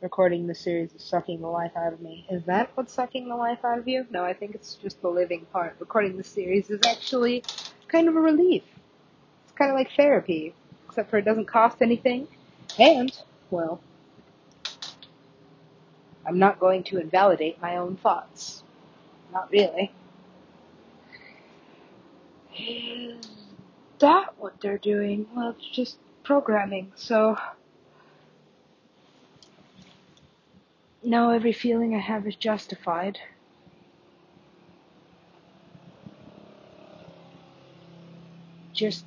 recording the series is sucking the life out of me. Is that what's sucking the life out of you? No, I think it's just the living part. Recording the series is actually kind of a relief. It's kind of like therapy, except for it doesn't cost anything. And, well, I'm not going to invalidate my own thoughts. Not really. Is that what they're doing? Well, it's just programming, so now every feeling I have is justified. Just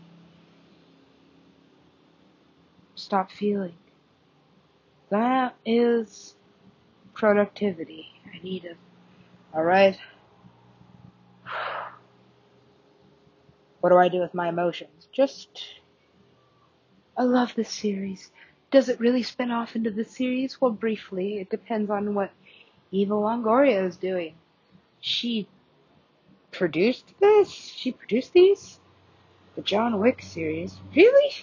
stop feeling. That is productivity. I need it. Alright? What do I do with my emotions? Just, I love this series. Does it really spin off into the series? Well, briefly. It depends on what Eva Longoria is doing. She produced this? She produced these? The John Wick series? Really?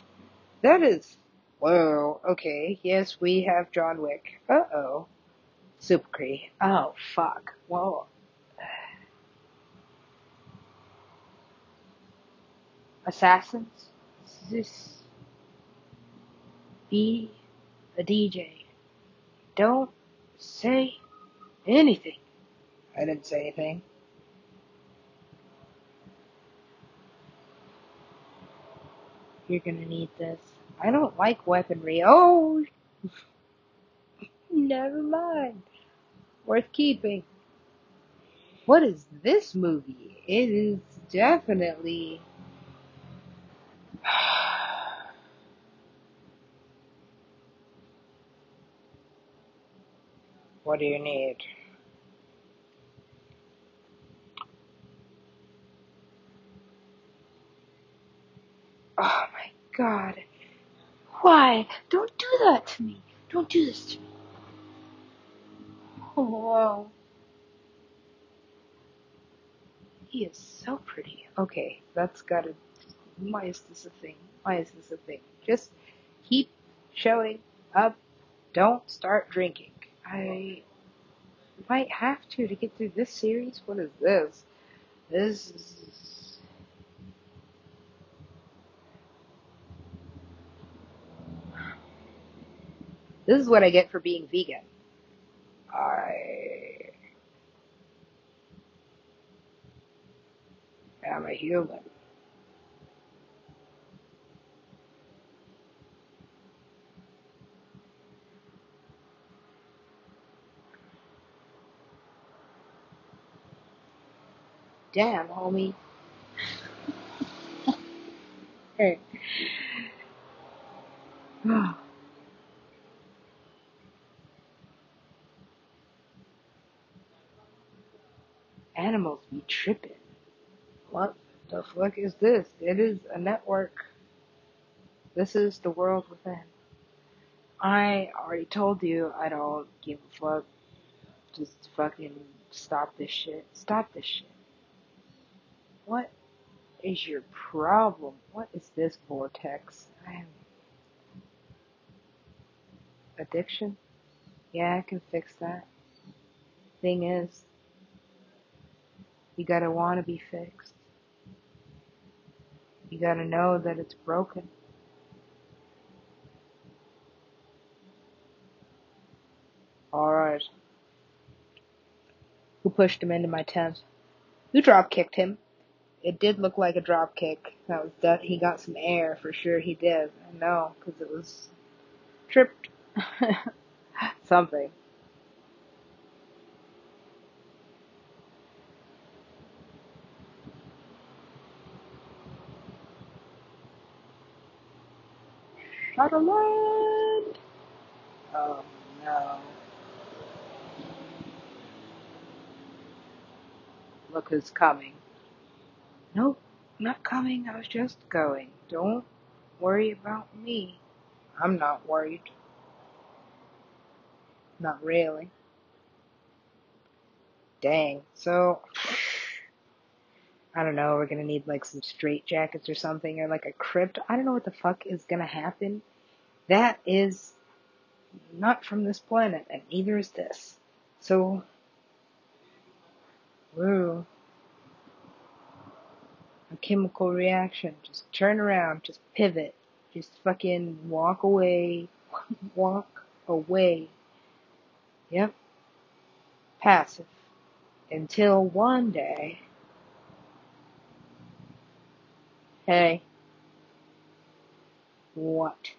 That is, whoa, okay. Yes, we have John Wick. Uh oh. Super Oh, fuck. Whoa. Assassins? Is this be a DJ. Don't say anything. I didn't say anything. You're gonna need this. I don't like weaponry. Oh! Never mind. Worth keeping. What is this movie? It is definitely What do you need? Oh my god. Why? Don't do that to me. Don't do this to me. Oh, wow. He is so pretty. Okay, that's gotta. Why is this a thing? Why is this a thing? Just keep showing up. Don't start drinking. I might have to to get through this series. What is this? This is. This is what I get for being vegan. I am a human. Damn, homie. hey. Animals be tripping. What the fuck is this? It is a network. This is the world within. I already told you I don't give a fuck. Just fucking stop this shit. Stop this shit. What is your problem? What is this vortex? Addiction? Yeah, I can fix that. Thing is, you gotta wanna be fixed. You gotta know that it's broken. Alright. Who pushed him into my tent? Who drop kicked him? It did look like a drop kick. That was that he got some air for sure. He did. I know because it was tripped. Something. Shutterland! Oh no. Look who's coming. Nope, not coming. I was just going. Don't worry about me. I'm not worried. Not really. Dang. So, I don't know. We're gonna need like some straight jackets or something, or like a crypt. I don't know what the fuck is gonna happen. That is not from this planet, and neither is this. So, woo, a chemical reaction. Just turn around, just pivot, just fucking walk away, walk away. Yep, passive. Until one day, hey, what?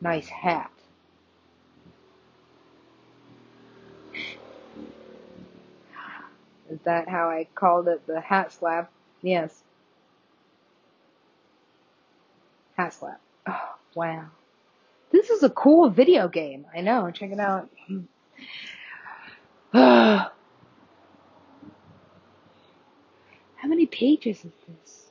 Nice hat. Is that how I called it the hat slap? Yes. Hat slap. Oh, wow. This is a cool video game. I know. Check it out. How many pages is this?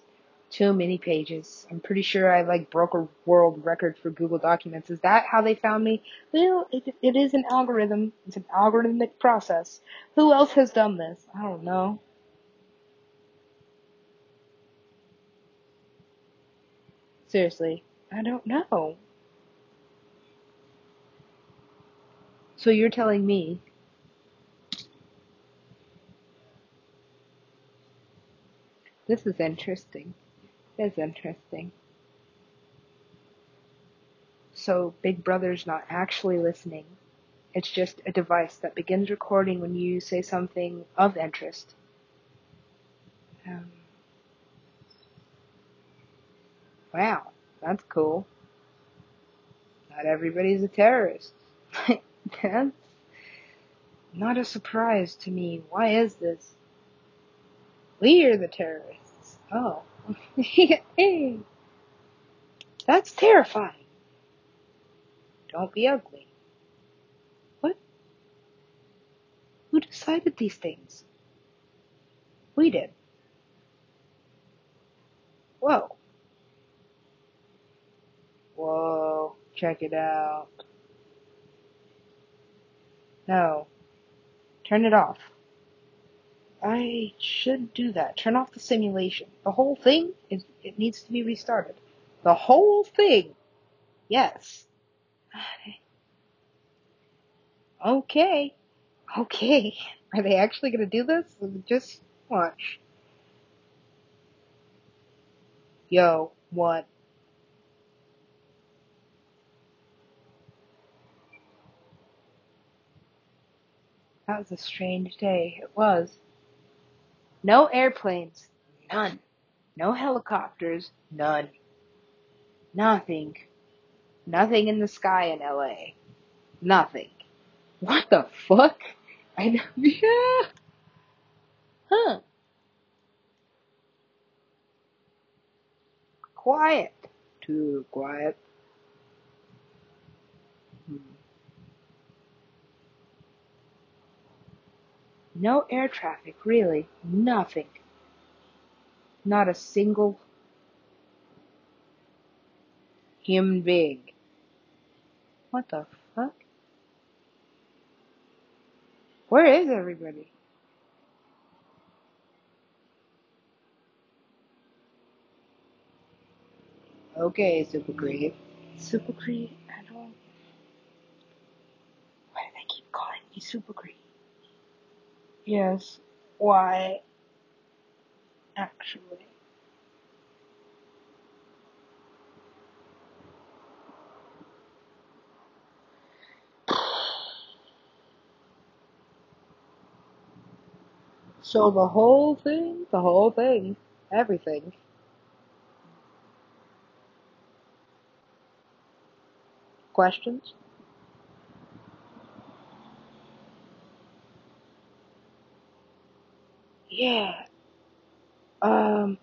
Too many pages. I'm pretty sure I like broke a world record for Google Documents. Is that how they found me? Well, it, it is an algorithm. It's an algorithmic process. Who else has done this? I don't know. Seriously, I don't know. So you're telling me this is interesting. That's interesting. So Big Brother's not actually listening. It's just a device that begins recording when you say something of interest. Um, wow, that's cool. Not everybody's a terrorist. that's not a surprise to me. Why is this? We are the terrorists. Oh. hey. That's terrifying. Don't be ugly. What? Who decided these things? We did. Whoa. Whoa. Check it out. No. Turn it off. I should do that. Turn off the simulation. The whole thing, is, it needs to be restarted. The whole thing. Yes. Okay. Okay. Are they actually going to do this? Just watch. Yo, what? That was a strange day. It was. No airplanes. None. No helicopters. None. Nothing. Nothing in the sky in LA. Nothing. What the fuck? I know. Yeah. Huh. Quiet. Too quiet. No air traffic, really. Nothing. Not a single human being. What the fuck? Where is everybody? Okay, Super Creed. Super Creed? I don't. Why do they keep calling me Super Creed? Yes. Why? Actually. So the whole thing, the whole thing, everything. Questions? Yeah. Um.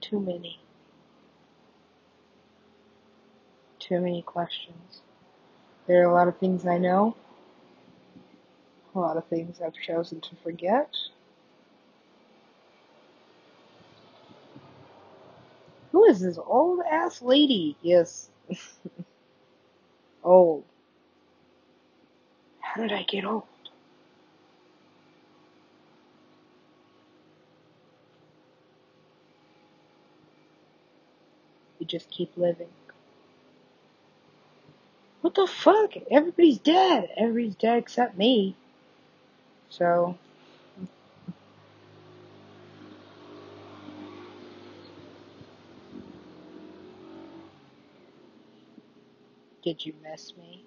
Too many. Too many questions. There are a lot of things I know. A lot of things I've chosen to forget. Who is this old ass lady? Yes. old. How did I get old? You just keep living. What the fuck? Everybody's dead. Everybody's dead except me. So, did you miss me?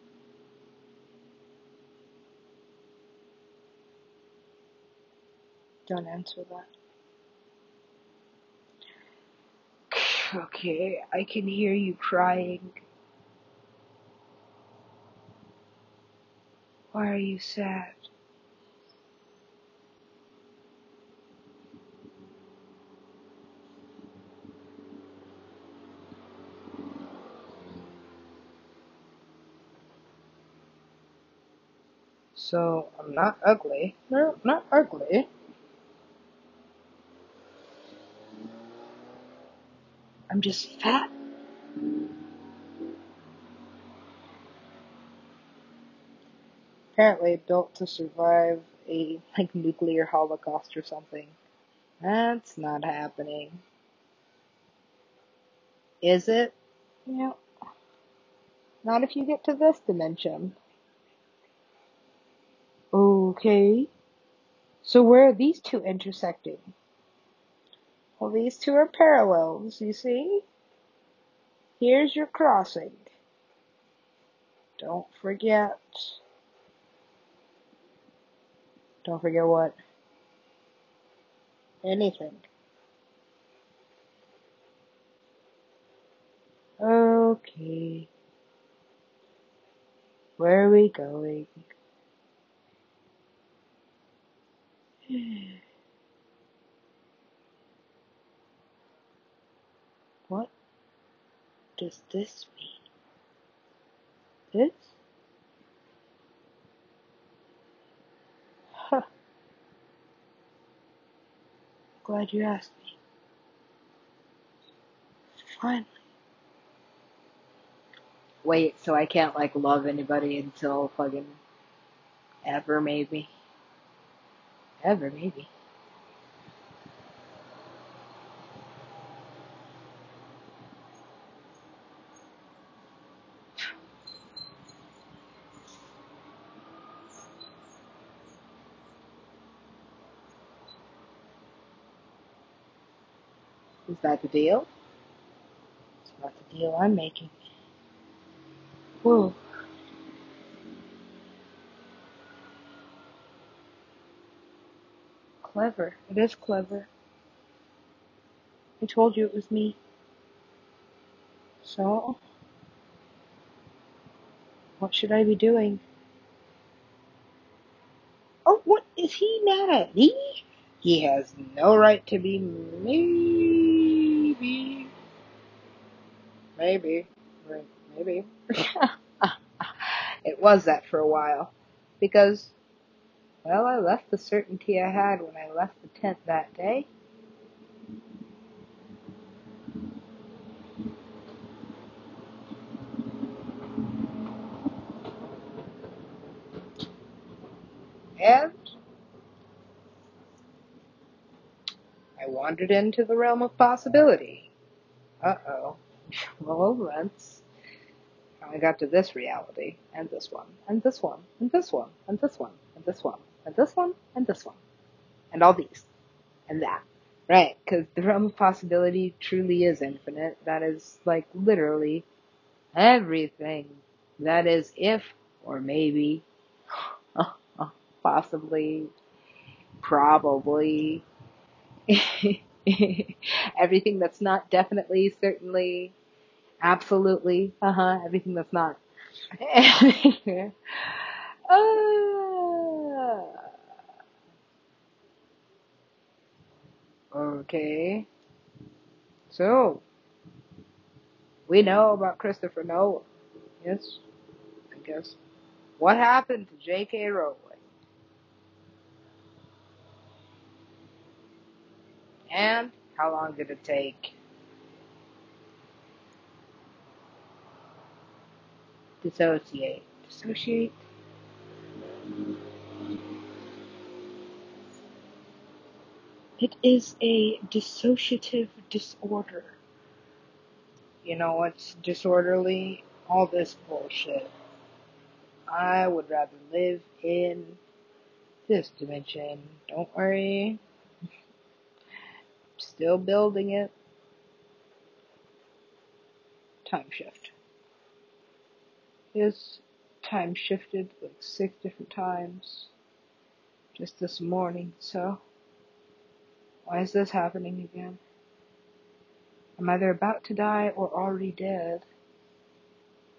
Don't answer that. Okay, I can hear you crying. Why are you sad? So, I'm not ugly. No, not ugly. I'm just fat. Apparently built to survive a like nuclear holocaust or something. That's not happening. Is it? Yeah. Not if you get to this dimension. Okay. So where are these two intersecting? Well, these two are parallels, you see? Here's your crossing. Don't forget. Don't forget what? Anything. Okay. Where are we going? What does this mean? This? Huh. Glad you asked me. Finally. Wait, so I can't like love anybody until fucking ever maybe. Ever maybe. Is that the deal? It's not the deal I'm making. Whoa. Clever. It is clever. I told you it was me. So, what should I be doing? Oh, what is he mad at me? He has no right to be maybe. Maybe. Right, maybe. it was that for a while. Because, well, I left the certainty I had when I left the tent that day. And I wandered into the realm of possibility. Uh oh. Well, how I got to this reality, and this one, and this one, and this one, and this one, and this one, and this one, and this one, and this one, and all these, and that. Right, because the realm of possibility truly is infinite. That is, like, literally everything. That is if, or maybe, possibly, probably, everything that's not definitely, certainly, absolutely, uh huh, everything that's not. Ah, okay, so we know about Christopher Nolan. Yes, I guess. What happened to J.K. Rowling? And how long did it take? Dissociate. Dissociate? It is a dissociative disorder. You know it's disorderly? All this bullshit. I would rather live in this dimension. Don't worry. Still building it. Time shift. Is time shifted like six different times just this morning, so why is this happening again? I'm either about to die or already dead.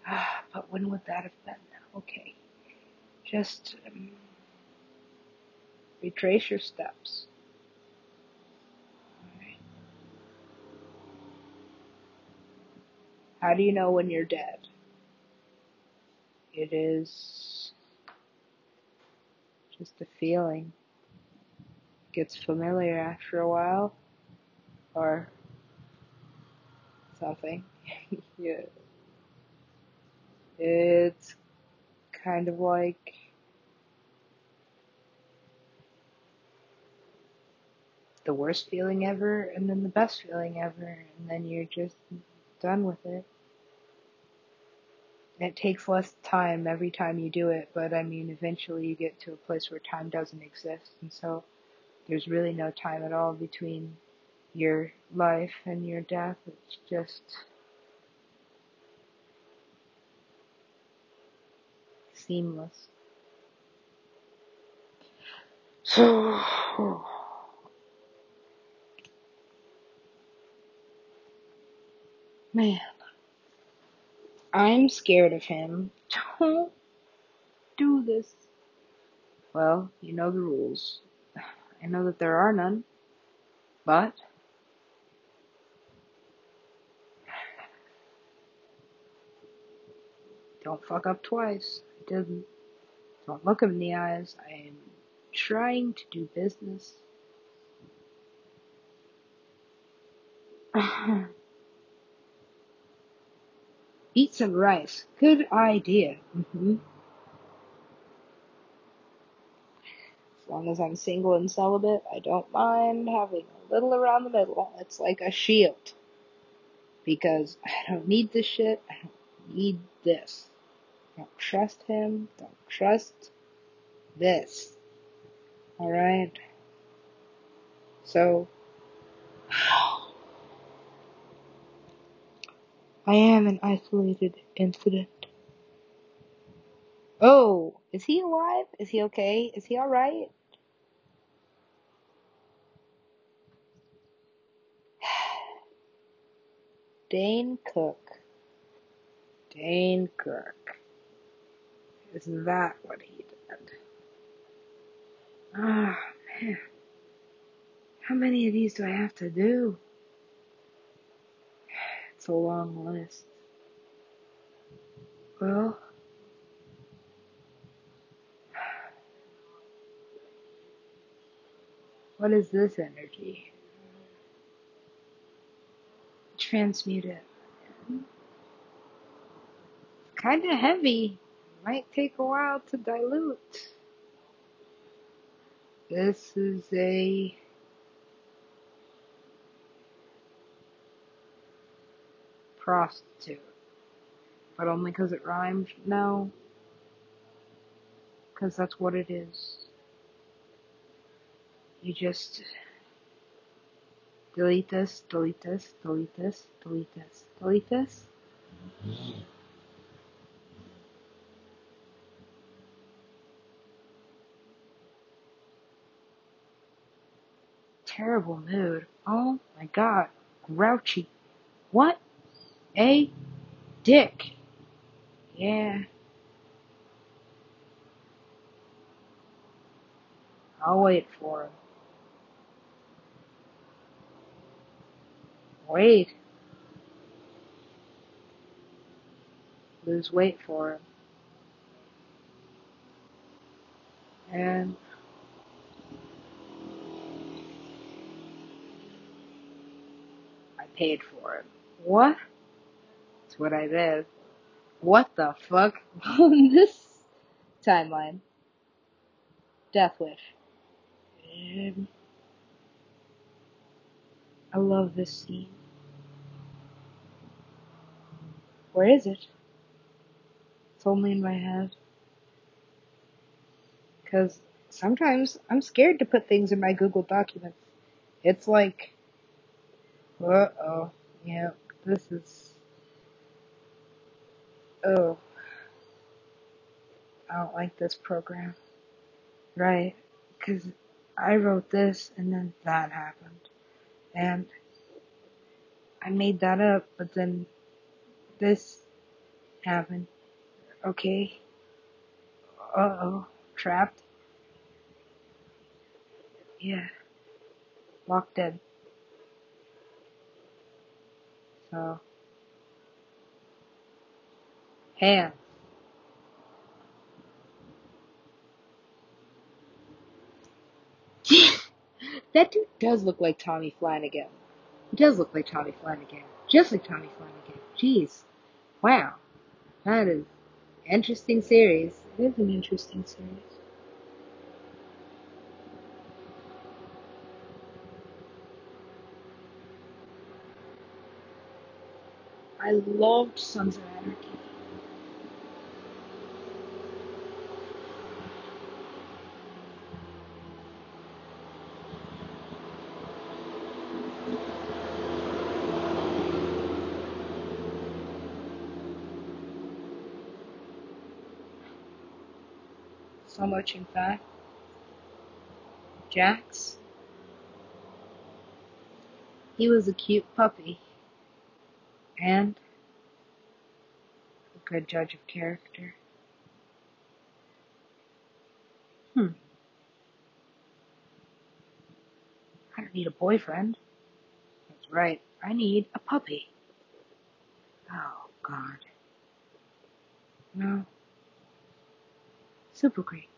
Ah, but when would that have been? Okay. Just um, retrace your steps. How do you know when you're dead? It is just a feeling. Gets familiar after a while, or something. yeah. It's kind of like the worst feeling ever and then the best feeling ever and then you're just done with it. It takes less time every time you do it, but I mean, eventually you get to a place where time doesn't exist, and so there's really no time at all between your life and your death. It's just seamless. So, man. I'm scared of him. Don't do this. Well, you know the rules. I know that there are none, but don't fuck up twice. I didn't. Don't look him in the eyes. I am trying to do business. Eat some rice. Good idea. Mm-hmm. Long as I'm single and celibate, I don't mind having a little around the middle. It's like a shield. Because I don't need this shit. I don't need this. Don't trust him. Don't trust this. Alright? So, I am an isolated incident. Oh, is he alive? Is he okay? Is he alright? Dane Cook. Dane Cook. Is that what he did? Ah, man. How many of these do I have to do? It's a long list. Well, what is this energy? Transmute it. Kinda heavy. Might take a while to dilute. This is a prostitute. But only because it rhymes? No. Because that's what it is. You just delete this, delete this, delete this, delete this, delete this. Terrible mood. Oh my god. Grouchy. What? A dick. Yeah. I'll wait for him. Wait. Lose weight for him. And I paid for it. What? That's what I did. What the fuck? On this timeline. Death Wish. I love this scene. Where is it? It's only in my head. Because sometimes I'm scared to put things in my Google documents. It's like, uh oh, yeah, this is, oh, I don't like this program. Right, because I wrote this and then that happened. And I made that up, but then this happened. Okay. Uh oh. Trapped? Yeah. Locked in. So. Hands. that dude does look like Tommy Flanagan. He does look like Tommy Flanagan. Just like Tommy Flanagan. Jeez. Wow. That is an interesting series. It is an interesting series. I loved Sons of Anarchy. So much, in fact. Jax. He was a cute puppy. And a good judge of character. Hmm. I don't need a boyfriend. That's right. I need a puppy. Oh, God. No. Super great.